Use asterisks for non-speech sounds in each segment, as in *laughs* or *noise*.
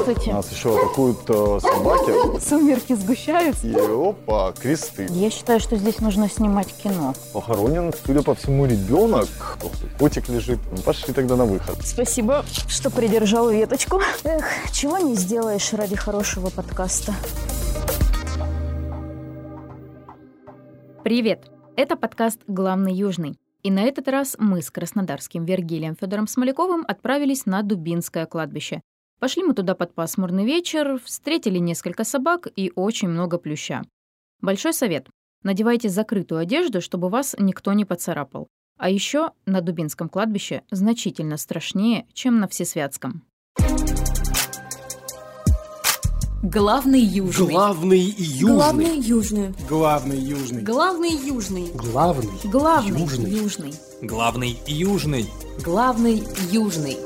Здравствуйте. Нас еще атакуют э, собаки. Сумерки сгущаются. И опа, кресты. Я считаю, что здесь нужно снимать кино. Похоронен, судя по всему, ребенок. Котик лежит. Ну, пошли тогда на выход. Спасибо, что придержал веточку. Эх, чего не сделаешь ради хорошего подкаста. Привет! Это подкаст «Главный Южный». И на этот раз мы с краснодарским Вергилием Федором Смоляковым отправились на Дубинское кладбище. Пошли мы туда под пасмурный вечер, встретили несколько собак и очень много плюща. Большой совет. Надевайте закрытую одежду, чтобы вас никто не поцарапал. А еще на Дубинском кладбище значительно страшнее, чем на Всесвятском. Главный южный. Главный южный. Главный южный. Главный южный. Главный южный. Главный. Главный Южный. южный. Главный южный. Главный южный.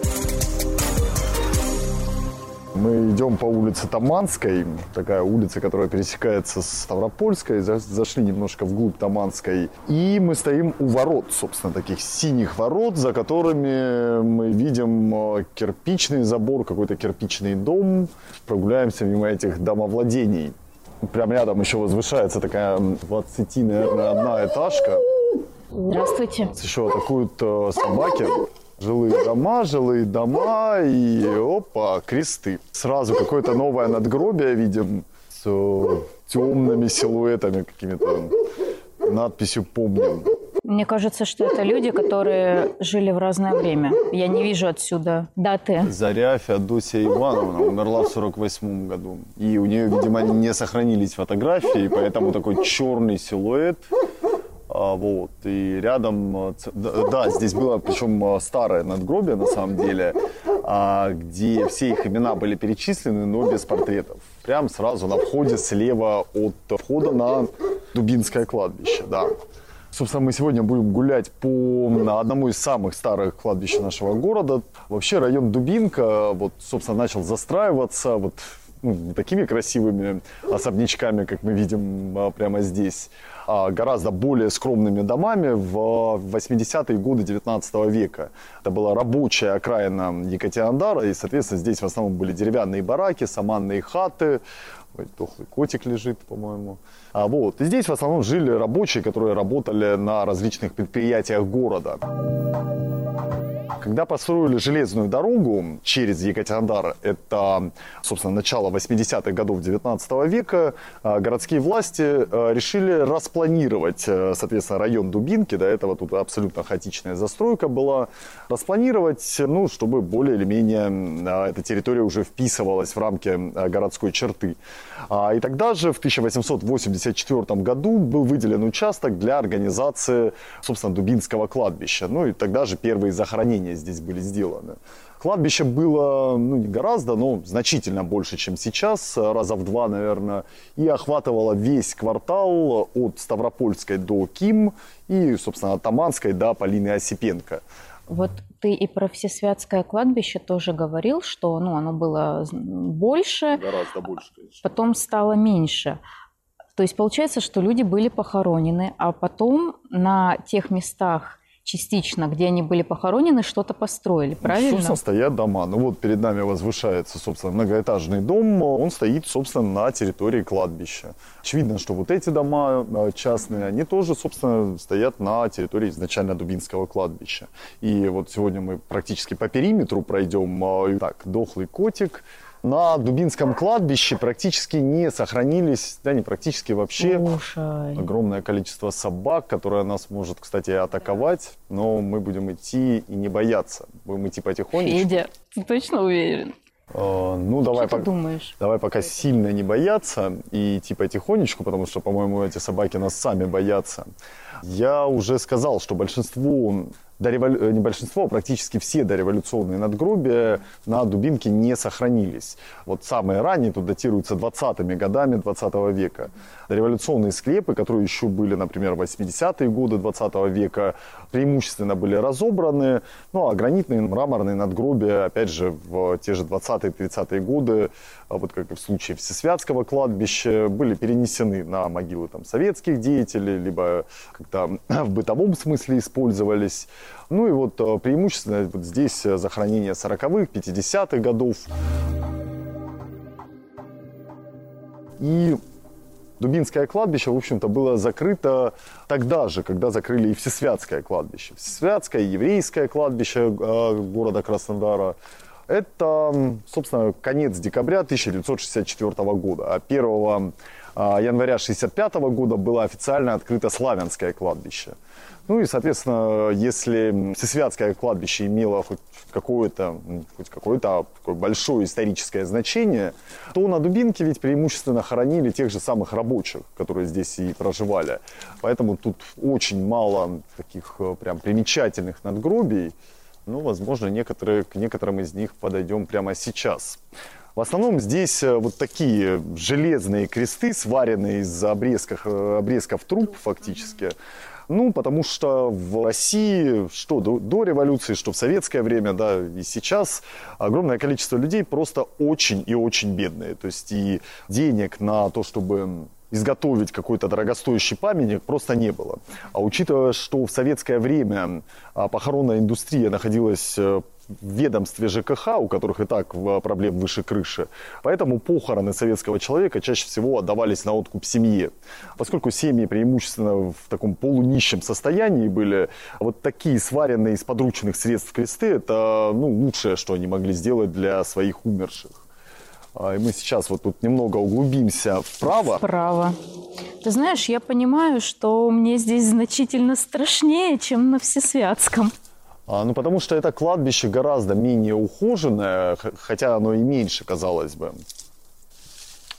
Мы идем по улице Таманской, такая улица, которая пересекается с Ставропольской, За- зашли немножко вглубь Таманской, и мы стоим у ворот, собственно, таких синих ворот, за которыми мы видим э, кирпичный забор, какой-то кирпичный дом, прогуляемся мимо этих домовладений. Прям рядом еще возвышается такая м, 20, наверное, одна этажка. Здравствуйте. Еще атакуют э, собаки. Жилые дома, жилые дома и опа, кресты. Сразу какое-то новое надгробие видим с темными силуэтами какими-то. Надписью «Помним». Мне кажется, что это люди, которые жили в разное время. Я не вижу отсюда даты. Заря Феодосия Ивановна умерла в 48 году. И у нее, видимо, не сохранились фотографии, поэтому такой черный силуэт. А, вот. И рядом, э, да, здесь было, причем э, старое надгробие на самом деле, а, где все их имена были перечислены, но без портретов. Прям сразу на входе слева от входа на Дубинское кладбище, да. Собственно, мы сегодня будем гулять по одному из самых старых кладбищ нашего города. Вообще район Дубинка, вот, собственно, начал застраиваться вот ну, не такими красивыми особнячками, как мы видим а, прямо здесь, а гораздо более скромными домами в 80-е годы 19 века. Это была рабочая окраина Екатеринодара, и, соответственно, здесь в основном были деревянные бараки, саманные хаты, Ой, дохлый котик лежит, по-моему. А, вот. И здесь в основном жили рабочие, которые работали на различных предприятиях города. Когда построили железную дорогу через Екатеринодар, это, собственно, начало 80-х годов 19 века, а, городские власти а, решили распланировать, э, соответственно, район Дубинки, до этого тут абсолютно хаотичная застройка была, распланировать, ну, чтобы более или менее эта территория уже вписывалась в рамки городской черты. А, И тогда же в 1884 году был выделен участок для организации, собственно, Дубинского кладбища. Ну и тогда же первые захоронения здесь были сделаны. Кладбище было, ну, не гораздо, но значительно больше, чем сейчас, раза в два, наверное, и охватывало весь квартал от Ставропольской до Ким и, собственно, от Таманской до Полины Осипенко. Вот ты и про Всесвятское кладбище тоже говорил, что ну, оно было больше, Гораздо больше, конечно. потом стало меньше. То есть получается, что люди были похоронены, а потом на тех местах частично, где они были похоронены, что-то построили, правильно? Собственно, стоят дома. Ну вот перед нами возвышается, собственно, многоэтажный дом. Он стоит, собственно, на территории кладбища. Очевидно, что вот эти дома э, частные, они тоже, собственно, стоят на территории изначально Дубинского кладбища. И вот сегодня мы практически по периметру пройдем. э, Так, дохлый котик. На Дубинском кладбище практически не сохранились, да не практически вообще, Слушай. огромное количество собак, которое нас может, кстати, атаковать, но мы будем идти и не бояться. Будем идти потихонечку. Федя, ты точно уверен? Э, ну, давай, пок- думаешь? давай пока сильно не бояться и идти потихонечку, потому что, по-моему, эти собаки нас сами боятся. Я уже сказал, что большинство, дореволю- э, не большинство, а практически все дореволюционные надгробия на Дубинке не сохранились. Вот самые ранние тут датируются 20-ми годами 20 века. Дореволюционные склепы, которые еще были, например, в 80-е годы 20 века, преимущественно были разобраны, ну а гранитные, мраморные надгробия, опять же, в те же 20-30-е годы, а вот как и в случае Всесвятского кладбища, были перенесены на могилы там, советских деятелей, либо как-то в бытовом смысле использовались. Ну и вот э, преимущественно вот здесь захоронение 40-х, 50-х годов. И Дубинское кладбище, в общем-то, было закрыто тогда же, когда закрыли и Всесвятское кладбище. Всесвятское, еврейское кладбище э, города Краснодара. Это, собственно, конец декабря 1964 года. А 1 а, января 1965 года было официально открыто Славянское кладбище. Ну и, соответственно, если Всесвятское кладбище имело хоть какое-то, хоть какое-то такое большое историческое значение, то на Дубинке ведь преимущественно хоронили тех же самых рабочих, которые здесь и проживали. Поэтому тут очень мало таких э, прям примечательных надгробий. Ну, возможно, некоторые, к некоторым из них подойдем прямо сейчас. В основном здесь э, вот такие железные кресты, сваренные из обрезков, э, обрезков труб фактически. Ну, потому что в России, что до, до революции, что в советское время, да, и сейчас, огромное количество людей просто очень и очень бедные. То есть и денег на то, чтобы изготовить какой-то дорогостоящий памятник просто не было. А учитывая, что в советское время а, похоронная индустрия находилась э, ведомстве ЖКХ, у которых и так проблем выше крыши. Поэтому похороны советского человека чаще всего отдавались на откуп семье. Поскольку семьи преимущественно в таком полунищем состоянии были, вот такие сваренные из подручных средств кресты, это ну, лучшее, что они могли сделать для своих умерших. А, и мы сейчас вот тут немного углубимся вправо. Вправо. Ты знаешь, я понимаю, что мне здесь значительно страшнее, чем на Всесвятском. А, ну, потому что это кладбище гораздо менее ухоженное, хотя оно и меньше, казалось бы.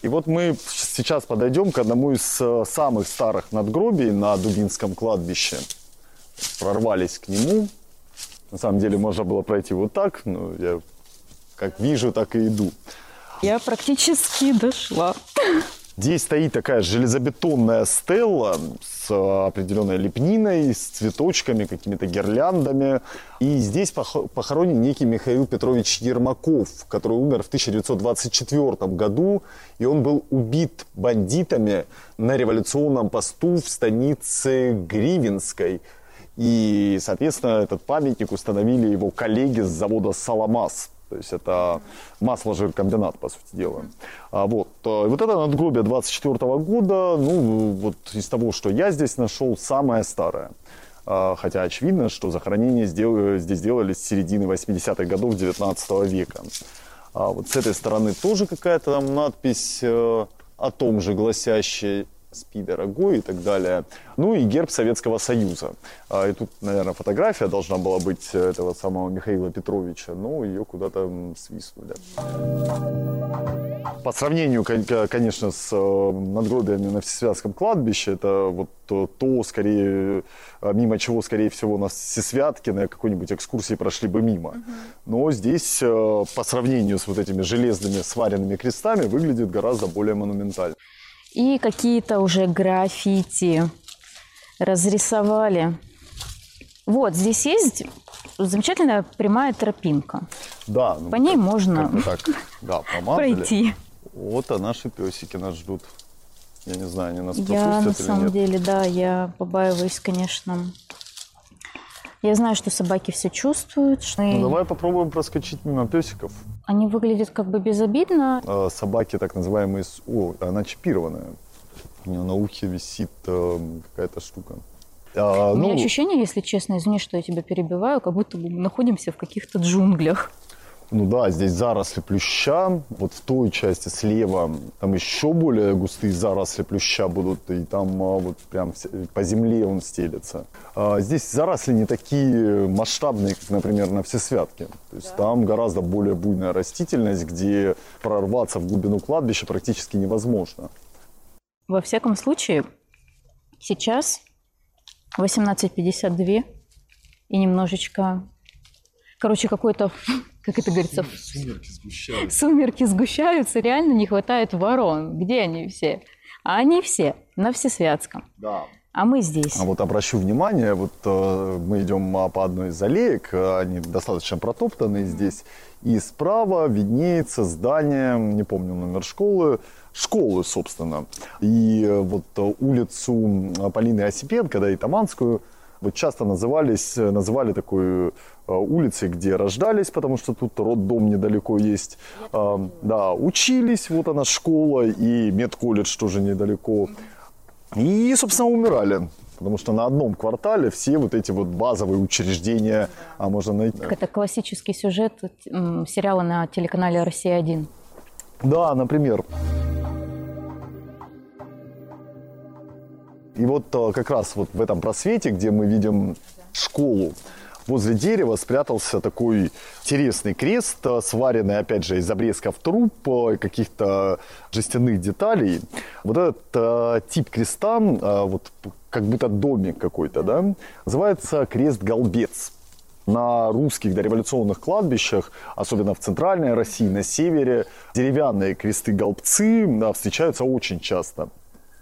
И вот мы сейчас подойдем к одному из э, самых старых надгробий на Дубинском кладбище. Прорвались к нему. На самом деле можно было пройти вот так, но я как вижу, так и иду. Я практически дошла. Здесь стоит такая железобетонная стелла с определенной лепниной, с цветочками, какими-то гирляндами. И здесь похоронен некий Михаил Петрович Ермаков, который умер в 1924 году. И он был убит бандитами на революционном посту в станице Гривенской. И, соответственно, этот памятник установили его коллеги с завода «Саламас». То есть это масло-жиркомбинат, по сути дела. А вот, э, вот это надгробие 24 года, ну, вот из того, что я здесь нашел, самое старое. А, хотя очевидно, что захоронения здесь делались с середины 80-х годов 19 века. А вот с этой стороны тоже какая-то там надпись э, о том же гласящая спи, дорогой и так далее. Ну и герб Советского Союза. А, и тут, наверное, фотография должна была быть этого самого Михаила Петровича, но ее куда-то свистнули. По сравнению, конечно, с э, надгробиями на Всесвятском кладбище, это вот то, скорее, э, мимо чего, скорее всего, на Всесвятке на какой-нибудь экскурсии прошли бы мимо. Но здесь, э, по сравнению с вот этими железными сваренными крестами, выглядит гораздо более монументально и какие-то уже граффити разрисовали. Вот, здесь есть замечательная прямая тропинка. Да. Ну, По ней можно так, да, пройти. Вот, а наши песики нас ждут. Я не знаю, они нас пропустят Я на или самом нет. деле, да, я побаиваюсь, конечно. Я знаю, что собаки все чувствуют. Что ну, давай попробуем проскочить мимо песиков. Они выглядят как бы безобидно. А, собаки так называемые... О, она чипированная. У нее на ухе висит э, какая-то штука. А, У ну... меня ощущение, если честно, извини, что я тебя перебиваю, как будто мы находимся в каких-то джунглях. Ну да, здесь заросли плюща. Вот в той части слева там еще более густые заросли плюща будут. И там а, вот прям по земле он стелется. А здесь заросли не такие масштабные, как, например, на Всесвятке. То есть да. там гораздо более буйная растительность, где прорваться в глубину кладбища практически невозможно. Во всяком случае, сейчас 18.52 и немножечко... Короче, какой-то как это говорится, сумерки сгущаются. Сумерки сгущаются, реально не хватает ворон. Где они все? А они все на Всесвятском. Да. А мы здесь. А вот обращу внимание, вот э, мы идем а, по одной из аллеек, э, они достаточно протоптанные здесь, и справа виднеется здание, не помню номер школы, школы, собственно. И э, вот э, улицу Полины Осипенко, да, и Таманскую, Вот часто назывались, э, называли такой э, улицей, где рождались, потому что тут роддом недалеко есть. А, да, учились, вот она школа и медколледж тоже недалеко. И, собственно, умирали. Потому что на одном квартале все вот эти вот базовые учреждения а можно найти. Это классический сюжет сериала на телеканале «Россия-1». Да, например. И вот э, как раз вот в этом просвете, где мы видим школу, возле дерева спрятался такой интересный крест, э, сваренный, опять же, из обрезков труб, э, каких-то жестяных деталей. Вот этот э, тип креста, э, вот как будто домик какой-то, да, называется крест-голбец. На русских дореволюционных кладбищах, особенно в центральной России, на севере, деревянные кресты-голбцы да, встречаются очень часто.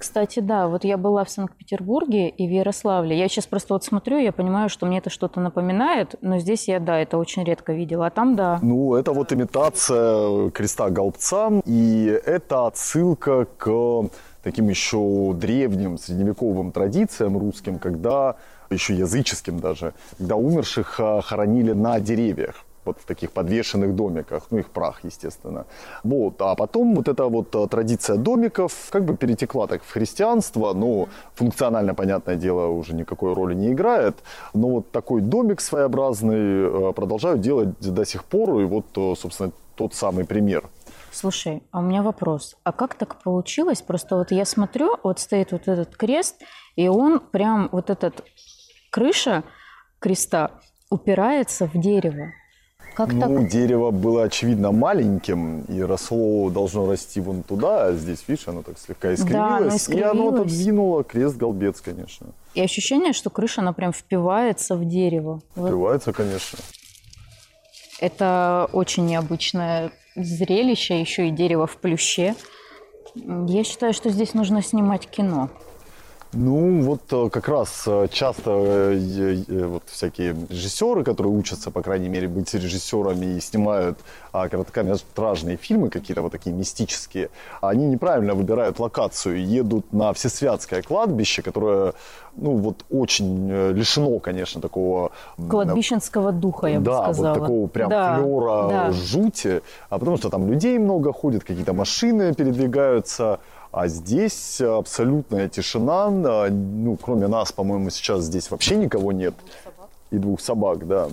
Кстати, да, вот я была в Санкт-Петербурге и в Ярославле. Я сейчас просто вот смотрю, я понимаю, что мне это что-то напоминает, но здесь я, да, это очень редко видела, а там, да. Ну, это вот имитация креста голбца, и это отсылка к таким еще древним средневековым традициям русским, когда еще языческим даже, когда умерших а, хоронили на деревьях вот в таких подвешенных домиках, ну их прах, естественно. Вот. А потом вот эта вот а, традиция домиков как бы перетекла так в христианство, но функционально, понятное дело, уже никакой роли не играет. Но вот такой домик своеобразный а, продолжают делать до сих пор, и вот, собственно, тот самый пример. Слушай, а у меня вопрос. А как так получилось? Просто вот я смотрю, вот стоит вот этот крест, и он прям вот этот крыша креста упирается в дерево. Как ну, так? дерево было, очевидно, маленьким, и росло, должно расти вон туда, а здесь, видишь, оно так слегка искривилось, да, и оно отодвинуло крест-голбец, конечно. И ощущение, что крыша, она прям впивается в дерево. Впивается, вот. конечно. Это очень необычное зрелище, еще и дерево в плюще. Я считаю, что здесь нужно снимать кино. Ну, вот э, как раз э, часто э, вот всякие режиссеры, которые учатся, по крайней мере, быть режиссерами и снимают а, короткометражные фильмы, какие-то вот такие мистические, они неправильно выбирают локацию, едут на Всесвятское кладбище, которое, ну, вот очень лишено, конечно, такого... Кладбищенского духа, я бы да, сказала. Да, вот такого прям да, флера, да. жути, а потому что там людей много ходит, какие-то машины передвигаются, а здесь абсолютная тишина. Ну, кроме нас, по-моему, сейчас здесь вообще никого нет. И двух собак, да.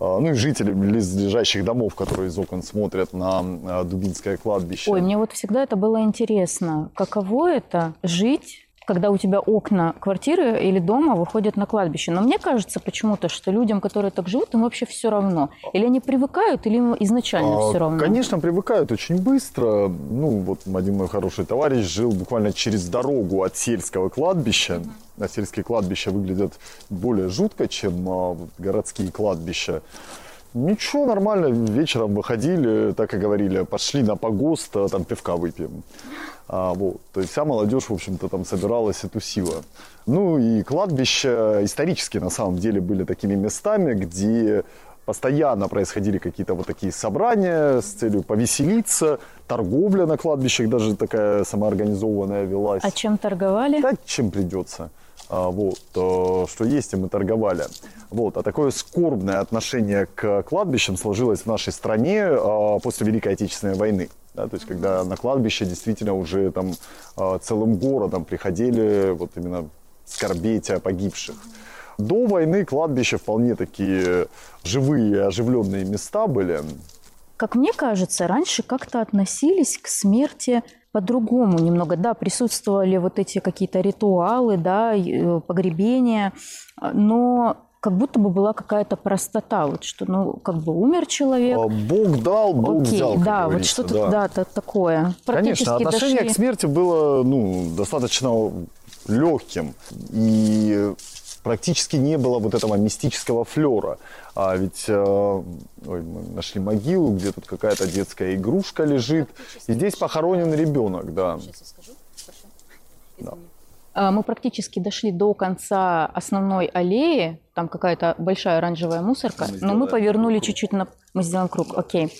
А, ну и жители близлежащих домов, которые из окон смотрят на а, Дубинское кладбище. Ой, мне вот всегда это было интересно. Каково это жить когда у тебя окна квартиры или дома выходят на кладбище. Но мне кажется почему-то, что людям, которые так живут, им вообще все равно. Или они привыкают, или им изначально а, все равно. Конечно, привыкают очень быстро. Ну, вот один мой хороший товарищ жил буквально через дорогу от сельского кладбища. А сельские кладбища выглядят более жутко, чем а, городские кладбища. Ничего, нормально. Вечером выходили, так и говорили, пошли на погост, а там пивка выпьем. А, вот. То есть вся молодежь, в общем-то, там собиралась и тусила. Ну и кладбища исторически, на самом деле, были такими местами, где постоянно происходили какие-то вот такие собрания с целью повеселиться, торговля на кладбищах даже такая самоорганизованная велась. А чем торговали? Да, чем придется. А, вот, что есть, и мы торговали. Вот, а такое скорбное отношение к кладбищам сложилось в нашей стране а, после Великой Отечественной войны. Да, то есть, когда на кладбище действительно уже там а, целым городом приходили вот именно скорбеть о погибших. До войны кладбища вполне такие живые, оживленные места были. Как мне кажется, раньше как-то относились к смерти по-другому немного. Да, присутствовали вот эти какие-то ритуалы, да, э, погребения, но как будто бы была какая-то простота, вот что, ну, как бы умер человек. А, Бог дал, Бог Окей, взял, как да, вот что-то, да. да, такое. Конечно, отношение дошли... к смерти было, ну, достаточно легким. И практически не было вот этого мистического флера. А ведь э, ой, мы нашли могилу, где тут какая-то детская игрушка лежит. И здесь похоронен ребенок, да. да. А, мы практически дошли до конца основной аллеи. Там какая-то большая оранжевая мусорка. Мы но мы повернули чуть-чуть на... Мы сделаем круг, окей.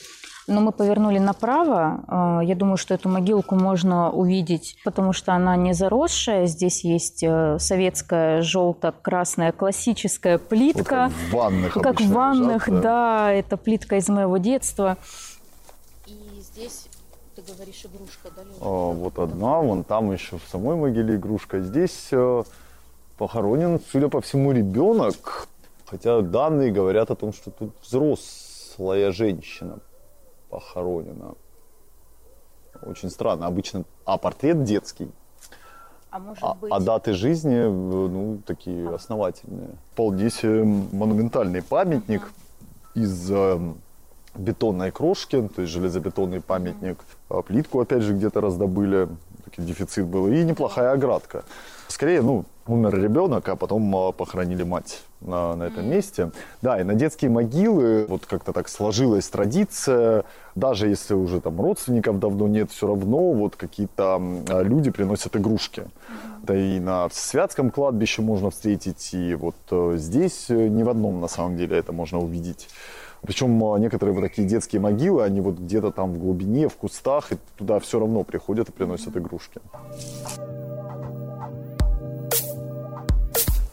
но мы повернули направо. Э, я думаю, что эту могилку можно увидеть, потому что она не заросшая. Здесь есть э, советская желто-красная классическая плитка. Вот как в ванных Как в ванных, лежат, да. Это плитка из моего детства. И здесь, говоришь, игрушка, да? А, вот одна, вон там еще в самой могиле игрушка. Здесь э, похоронен, судя по всему, ребенок. Хотя данные говорят о том, что тут взрослая женщина похоронена. Очень странно. Обычно... А портрет детский. А может А, быть... а даты жизни, э, ну, такие основательные. Пол здесь монументальный памятник из э, бетонной крошки, то есть железобетонный памятник. А плитку, опять же, где-то раздобыли. Дефицит был. И неплохая оградка. Скорее, ну, умер ребенок, а потом а, похоронили мать на, на этом месте. Да, и на детские могилы вот как-то так сложилась традиция, даже если уже там родственников давно нет, все равно вот какие-то а, люди приносят игрушки. Да и на Святском кладбище можно встретить, и вот э, здесь э, ни в одном на самом деле это можно увидеть. Причем а, некоторые вот такие детские могилы, они вот где-то там в глубине, в кустах, и туда все равно приходят и приносят игрушки.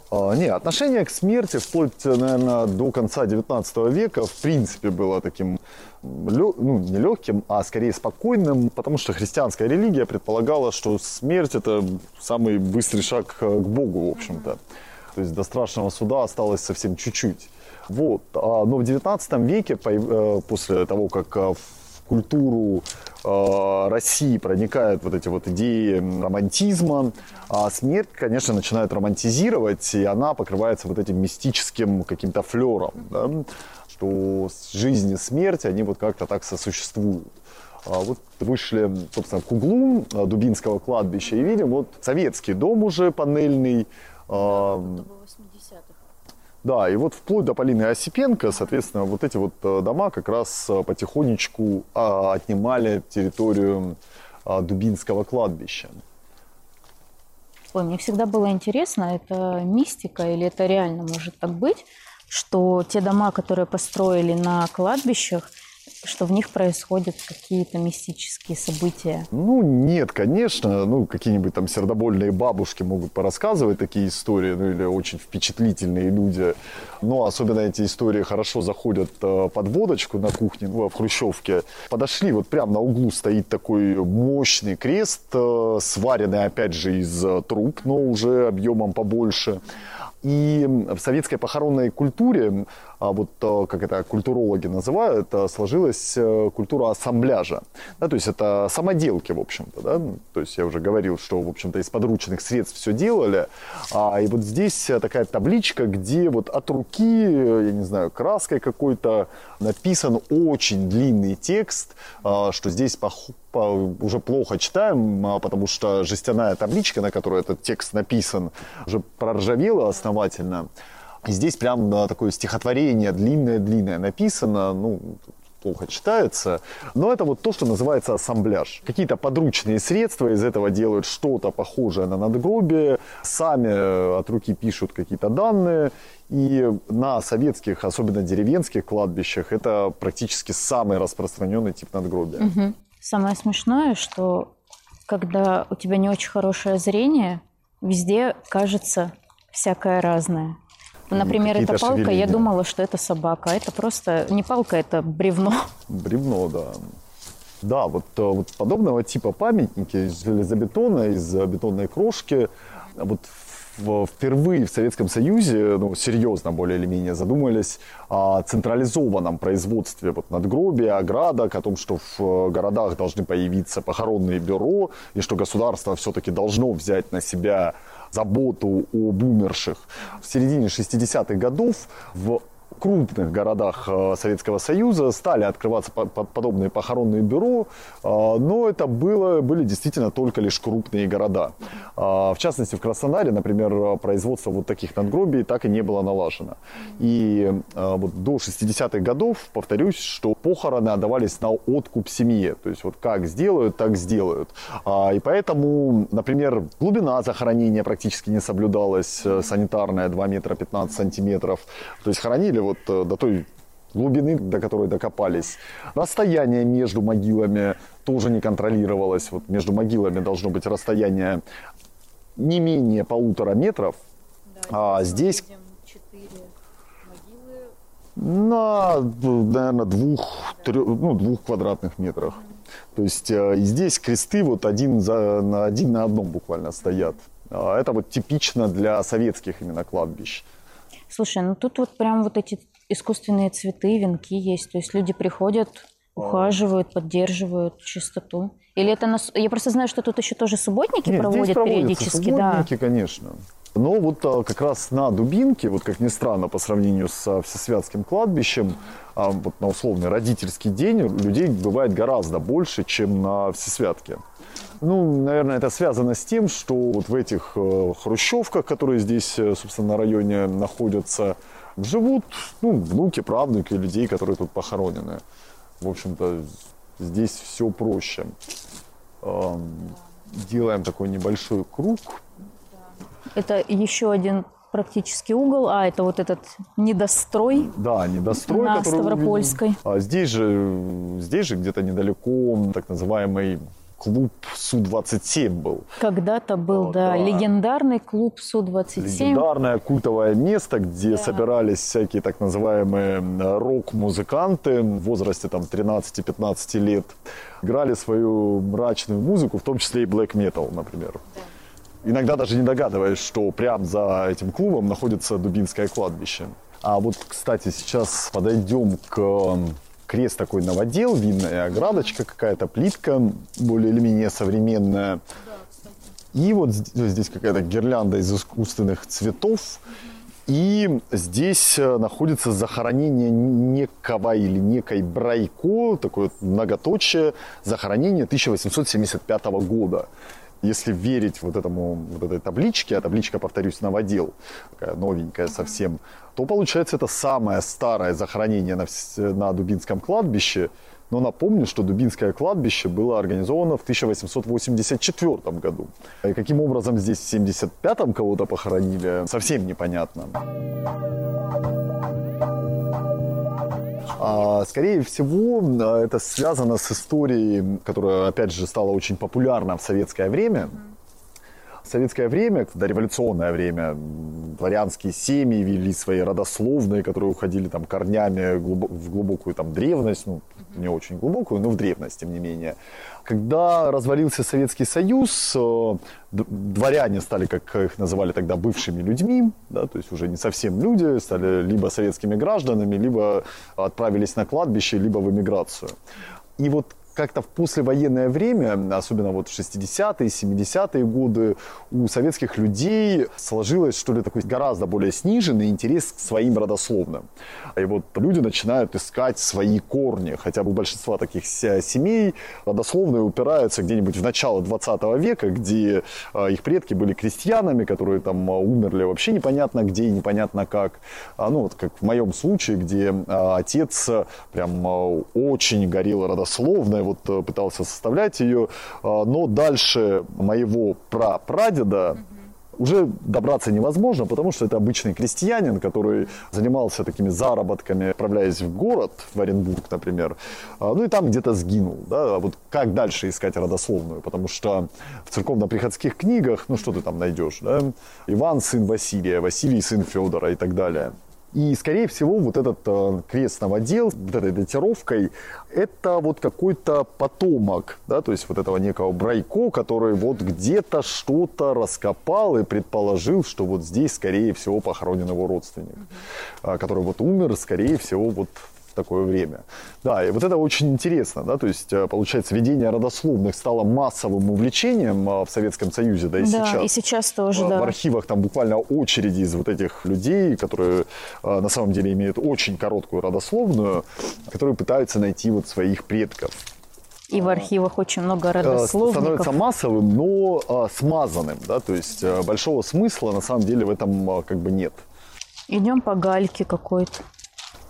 А, Не, отношение к смерти вплоть, наверное, до конца 19 века в принципе было таким, ну, не легким, а скорее спокойным, потому что христианская религия предполагала, что смерть это самый быстрый шаг к Богу, в общем-то. То есть до страшного суда осталось совсем чуть-чуть. Вот. А, Но в 19 веке, э, после того, как э, в культуру э, России проникают вот эти вот идеи романтизма, а смерть, конечно, начинает романтизировать, и она покрывается вот этим мистическим каким-то флером, да, что жизнь и смерть, они вот как-то так сосуществуют. А Вот вышли, собственно, к углу Дубинского кладбища и видим вот советский дом уже панельный, да, и вот вплоть до Полины Осипенко, соответственно, вот эти вот э, дома как раз э, потихонечку а, отнимали территорию а, Дубинского кладбища. Ой, мне всегда было интересно, это мистика или это реально может так быть, что те дома, которые построили на кладбищах, что в них происходят какие-то мистические события. Ну, нет, конечно, ну, какие-нибудь там сердобольные бабушки могут порассказывать такие истории, ну, или очень впечатлительные люди. Но особенно эти истории хорошо заходят э, под водочку на кухне, ну, в Хрущевке. Подошли, вот прямо на углу стоит такой мощный крест, э, сваренный, опять же, из э, труб, но уже объемом побольше. И в советской похоронной культуре, вот э, как это культурологи называют, э, сложилась э, культура ассамбляжа. Да, то есть это самоделки, в общем-то. Да? То есть я уже говорил, что, в общем-то, из подручных средств все делали. А, и вот здесь такая табличка, где вот от руки, я не знаю, краской какой-то написан очень длинный текст, а, что здесь пох- по- уже плохо читаем, а, потому что жестяная табличка, на которой этот текст написан, уже проржавела основательно. Здесь прям такое стихотворение длинное-длинное написано, ну, плохо читается, но это вот то, что называется ассамбляж. Какие-то подручные средства из этого делают что-то похожее на надгробие, сами э, от руки пишут какие-то данные, и на советских, особенно деревенских кладбищах, это практически самый распространенный тип надгробия. Самое смешное, что когда у тебя не очень хорошее зрение, везде кажется всякое разное. Например, эта палка, я шевеления. думала, что это собака. а Это просто не палка, это бревно. Бревно, да. Да, вот, э, вот подобного типа памятники из железобетона, из бетонной крошки, вот впервые в Советском Союзе, ну, серьезно более или менее задумались о централизованном производстве вот, надгробия, оградок, о том, что в э, городах должны появиться похоронные бюро, и что государство все-таки должно взять на себя заботу об умерших. В середине 60-х годов в крупных городах э, Советского Союза стали открываться по- по- подобные похоронные бюро, э, но это было, были действительно только лишь крупные города. А, В частности, в Краснодаре, например, э, производство вот таких надгробий так и не было налажено. И э, вот до 60-х годов, повторюсь, что похороны отдавались на откуп семье. То есть вот как сделают, так сделают. А, И поэтому, например, глубина захоронения практически не соблюдалась, э, санитарная 2 метра 15 сантиметров. То есть хоронили вот э, до той глубины, до которой докопались. Расстояние между могилами тоже не контролировалось. Вот между могилами должно быть расстояние не менее полутора метров. а здесь на, наверное, двух, трех, ну, двух квадратных метрах. То есть э, здесь кресты вот один, за, на, один на одном буквально стоят. А Это вот типично для советских именно кладбищ. Слушай, ну тут вот прям вот эти искусственные цветы, венки есть. То есть люди приходят, ухаживают, поддерживают чистоту. Или это нас... Я просто знаю, что тут еще тоже субботники Нет, проводят здесь проводятся периодически, да. субботники, конечно. Но вот а, как раз на Дубинке, вот как ни странно, по сравнению с Всесвятским кладбищем, а, вот на условный родительский день людей бывает гораздо больше, чем на Всесвятке. Ну, наверное, это связано с тем, что вот в этих э, хрущевках, которые здесь, э, собственно, на районе находятся, живут ну, внуки, правнуки людей, которые тут похоронены. В общем-то, здесь все проще. Делаем такой небольшой круг. Это еще один практически угол, а это вот этот недострой. Да, недострой, На который. Ставропольской. А здесь же, здесь же где-то недалеко так называемый клуб Су-27 был. Когда-то был, О, да, да. легендарный клуб Су-27. Легендарное культовое место, где собирались всякие так называемые рок-музыканты в возрасте там 13-15 лет. Играли свою мрачную музыку, в том числе и black metal, например. Иногда даже не догадываясь, что прямо за этим клубом находится Дубинское кладбище. А вот, кстати, сейчас подойдем к крест такой новодел, видная оградочка какая-то, плитка более или менее современная. И вот з- здесь какая-то гирлянда из искусственных цветов. И здесь э, находится захоронение некого или некой Брайко, такое многоточие, захоронение 1875 года. Если верить вот, этому, вот этой табличке, а табличка, повторюсь, новодел, такая новенькая совсем, то получается это самое старое захоронение на, на Дубинском кладбище. Но напомню, что Дубинское кладбище было организовано в 1884 году. И каким образом здесь в 75-м кого-то похоронили, совсем непонятно. А, Скорее всего, а, это связано с историей, которая, опять же, стала очень популярна в советское время. Советское время, в дореволюционное время, дворянские семьи вели свои родословные, которые уходили там корнями в глубокую там древность, ну, не очень глубокую, но в древность, тем не менее. Когда развалился Советский Союз, э, дворяне стали, как их называли тогда, бывшими людьми, да, то есть уже не совсем люди, стали либо советскими гражданами, либо отправились на кладбище, либо в эмиграцию. И вот как-то в послевоенное время, особенно вот в 60-е, 70-е годы, у советских людей сложилось, что ли, такой гораздо более сниженный интерес к своим родословным. И вот люди начинают искать свои корни, хотя бы у большинства таких се- семей родословные упираются где-нибудь в начало 20 века, где а, их предки были крестьянами, которые там а, умерли вообще непонятно где и непонятно как. А, ну, вот как в моем случае, где а, отец прям очень горел родословной, вот а, пытался составлять ее, а, но дальше моего прапрадеда уже добраться невозможно, потому что это обычный крестьянин, который занимался такими заработками, отправляясь в город, в Оренбург, например, а, ну и там где-то сгинул. Да? А вот как дальше искать родословную? Потому что в церковно-приходских книгах, ну что ты там найдешь? Да? Иван сын Василия, Василий сын Федора и так далее. И, скорее всего, вот этот э, крест новодел, вот этой датировкой, это вот какой-то потомок, да, то есть вот этого некого Брайко, который вот где-то что-то раскопал и предположил, что вот здесь, скорее всего, похоронен его родственник, а, который вот умер, скорее всего, вот в такое время. Да, и вот это очень интересно, да, то есть, э, получается, ведение родословных стало массовым увлечением а, в Советском Союзе, да и да, сейчас. и сейчас тоже, А, да. В архивах там буквально очереди из вот этих людей, которые на самом деле имеют очень короткую родословную, которые пытаются найти вот своих предков. И в архивах очень много Э, родословников. Становится массовым, но смазанным, да, то есть э, большого смысла на самом деле в этом как бы нет. Идем по гальке какой-то.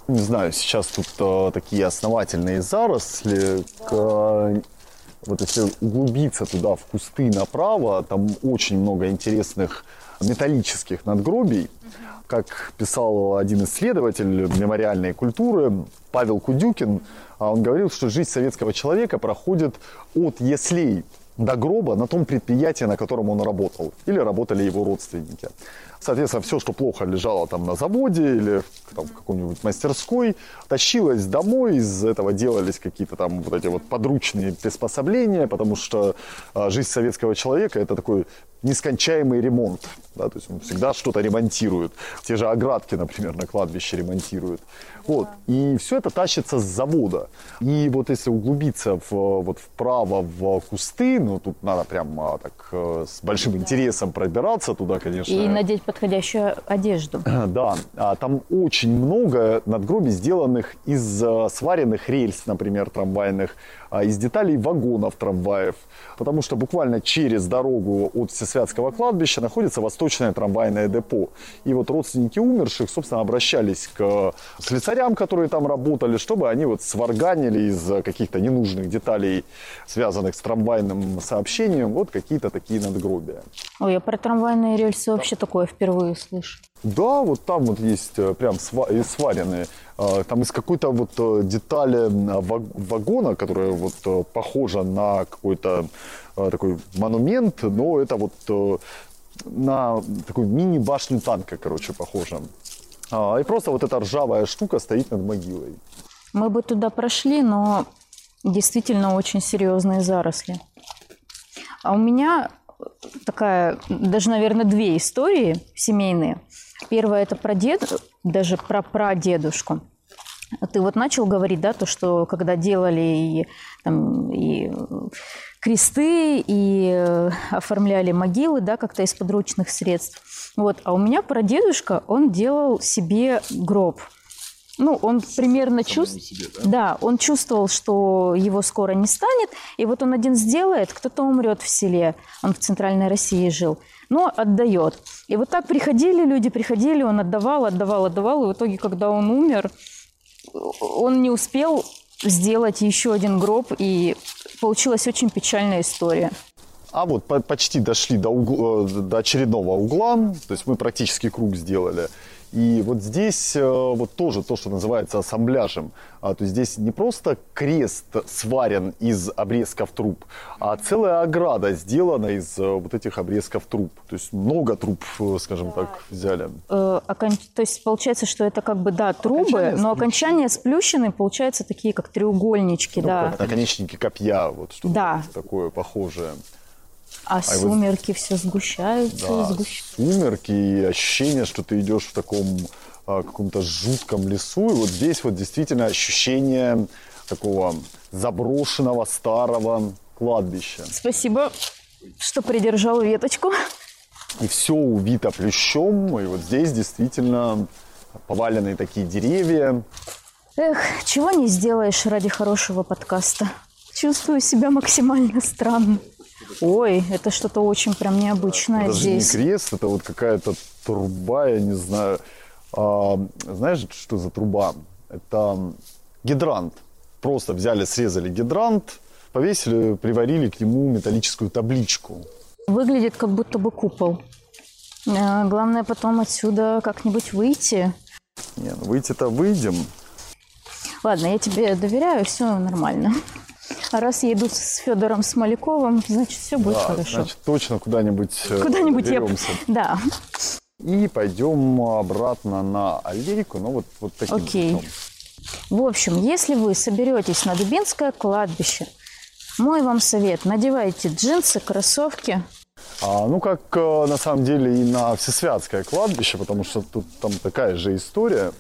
Не знаю, сейчас тут э, такие основательные заросли. к, э, вот если углубиться туда в кусты направо, там очень много интересных металлических надгробий. Как писал один исследователь мемориальной культуры Павел Кудюкин, а он говорил, что жизнь советского человека проходит от яслей до гроба на том предприятии, на котором он работал, или работали его родственники. Соответственно, все, что плохо лежало там на заводе или там, в какой-нибудь мастерской, тащилось домой, из этого делались какие-то там вот эти вот подручные приспособления, потому что а, жизнь советского человека это такой нескончаемый ремонт. Да, то есть он всегда что-то ремонтирует. Те же оградки, например, на кладбище ремонтируют. Вот. И все это тащится с завода. И вот если углубиться в, вот вправо в кусты, ну тут надо прям а, так э, с большим интересом пробираться туда, конечно. И надеть подходящую одежду. *clears throat* Да, а там очень много надгробий, сделанных из э, сваренных рельс, например, трамвайных, из деталей вагонов трамваев. Потому что буквально через дорогу от Всесвятского кладбища находится восточное трамвайное депо. И вот родственники умерших, собственно, обращались к слесарям, которые там работали, чтобы они вот сварганили из каких-то ненужных деталей, связанных с трамвайным сообщением, вот какие-то такие надгробия. Ой, я про трамвайные рельсы вообще такое впервые слышу. Да, вот там вот есть э, прям сваренные. А, Там из какой-то вот э, детали вагона, которая вот э, похожа на какой-то такой монумент, но это вот на такую мини-башню танка, короче, похоже. А, И просто вот эта ржавая штука стоит над могилой. Мы бы туда прошли, но действительно очень серьезные заросли. А у меня такая, даже, наверное, две истории семейные. Первая – это про дед, даже про прадедушку. Ты вот начал говорить, да, то, что когда делали и, там, и кресты, и э, оформляли могилы, да, как-то из подручных средств. Вот. А у меня прадедушка, он делал себе гроб. Ну, он примерно чувствовал... да? он чувствовал, что его скоро не станет. И вот он один сделает, кто-то умрет в селе. Он в центральной России жил. Но отдает. И вот так приходили люди, приходили, он отдавал, отдавал, отдавал. И в итоге, когда он умер, он не успел сделать еще один гроб. И получилась очень печальная история. А вот по- почти дошли до, угла- э, до очередного угла, то есть мы практически круг сделали. И вот здесь э, вот тоже то, что называется ассамбляжем. А, то есть здесь не просто крест сварен из обрезков труб, а целая ограда сделана из э, вот этих обрезков труб. То есть много труб, э, скажем так, взяли. Э, окон- То есть получается, что это как бы, да, трубы, Окончания но окончания сплющены, получаются такие, как треугольнички, Ну, да. как наконечники копья, вот что-то Да. такое похожее. А вот- сумерки все сгущаются, Да, сгущаются. сумерки и ощущение, что ты идешь в таком а, каком-то жутком лесу. И вот здесь вот действительно ощущение такого заброшенного старого кладбища. Спасибо, что придержал веточку. И все увито плющом. И вот здесь действительно поваленные такие деревья. Эх, чего не сделаешь ради хорошего подкаста. Чувствую себя максимально странно. Ой, это что-то очень прям необычное Это даже здесь. не крест, это вот какая-то труба, я не знаю. А, знаешь, что за труба? Это гидрант. Просто взяли, срезали гидрант, повесили, приварили к нему металлическую табличку. Выглядит как будто бы купол. Э, Главное потом отсюда как-нибудь выйти. Не, ну выйти-то выйдем. Ладно, я тебе доверяю, все нормально. А раз я иду с Федором Смоляковым, значит, все будет Да, хорошо. значит, точно куда-нибудь э, Куда-нибудь я... *laughs* Да. И пойдем обратно на аллейку, ну вот, вот таким Окей. путем. В общем, если вы соберетесь на Дубинское кладбище, мой вам совет, надевайте джинсы, кроссовки. А, ну, как э, на самом деле и на Всесвятское кладбище, потому что тут там такая же история.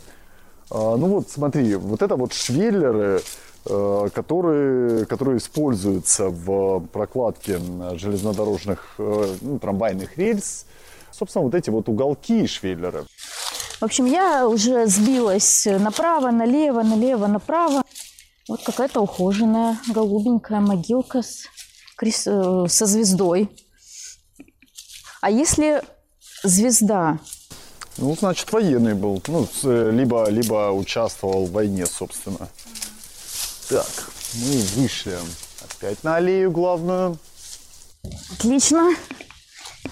А, ну вот, смотри, вот это вот швеллеры, которые, которые используются в прокладке железнодорожных э, ну, трамвайных рельс. Собственно, вот эти вот уголки швеллеры. В общем, я уже сбилась направо, налево, налево, направо. Вот какая-то ухоженная голубенькая могилка с, э, со звездой. А если звезда Ну, значит, военный был. Ну, э, либо, либо участвовал в войне, собственно. Так, мы вышли опять на аллею главную. Отлично.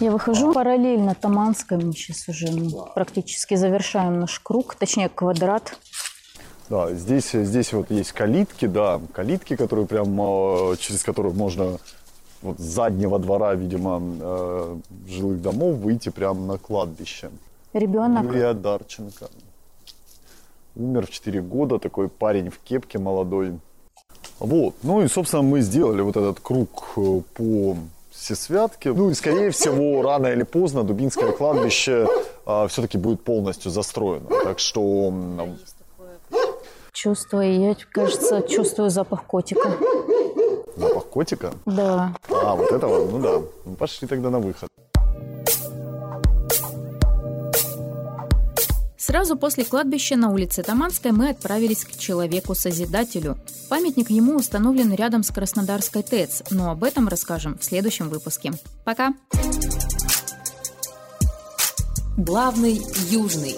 Я выхожу параллельно Таманской. Мы сейчас уже ну, практически завершаем наш круг, точнее квадрат. Да, здесь, здесь вот есть калитки, да, калитки, которые прям, э, через которые можно вот с заднего двора, видимо, э, жилых домов выйти прямо на кладбище. Ребенок. Юрия Дарченко. Умер в 4 года, такой парень в кепке молодой. Вот, ну и, собственно, мы сделали вот этот круг э, по Всесвятке. Ну и, скорее всего, рано или поздно Дубинское кладбище а, все-таки будет полностью застроено. Так что Чувствую, я, кажется, чувствую запах котика. запах котика. Да. А, вот этого, ну да. Ну, пошли тогда на выход. Сразу после кладбища на улице Таманской мы отправились к Человеку-Созидателю. Памятник ему установлен рядом с Краснодарской ТЭЦ, но об этом расскажем в следующем выпуске. Пока! Главный южный.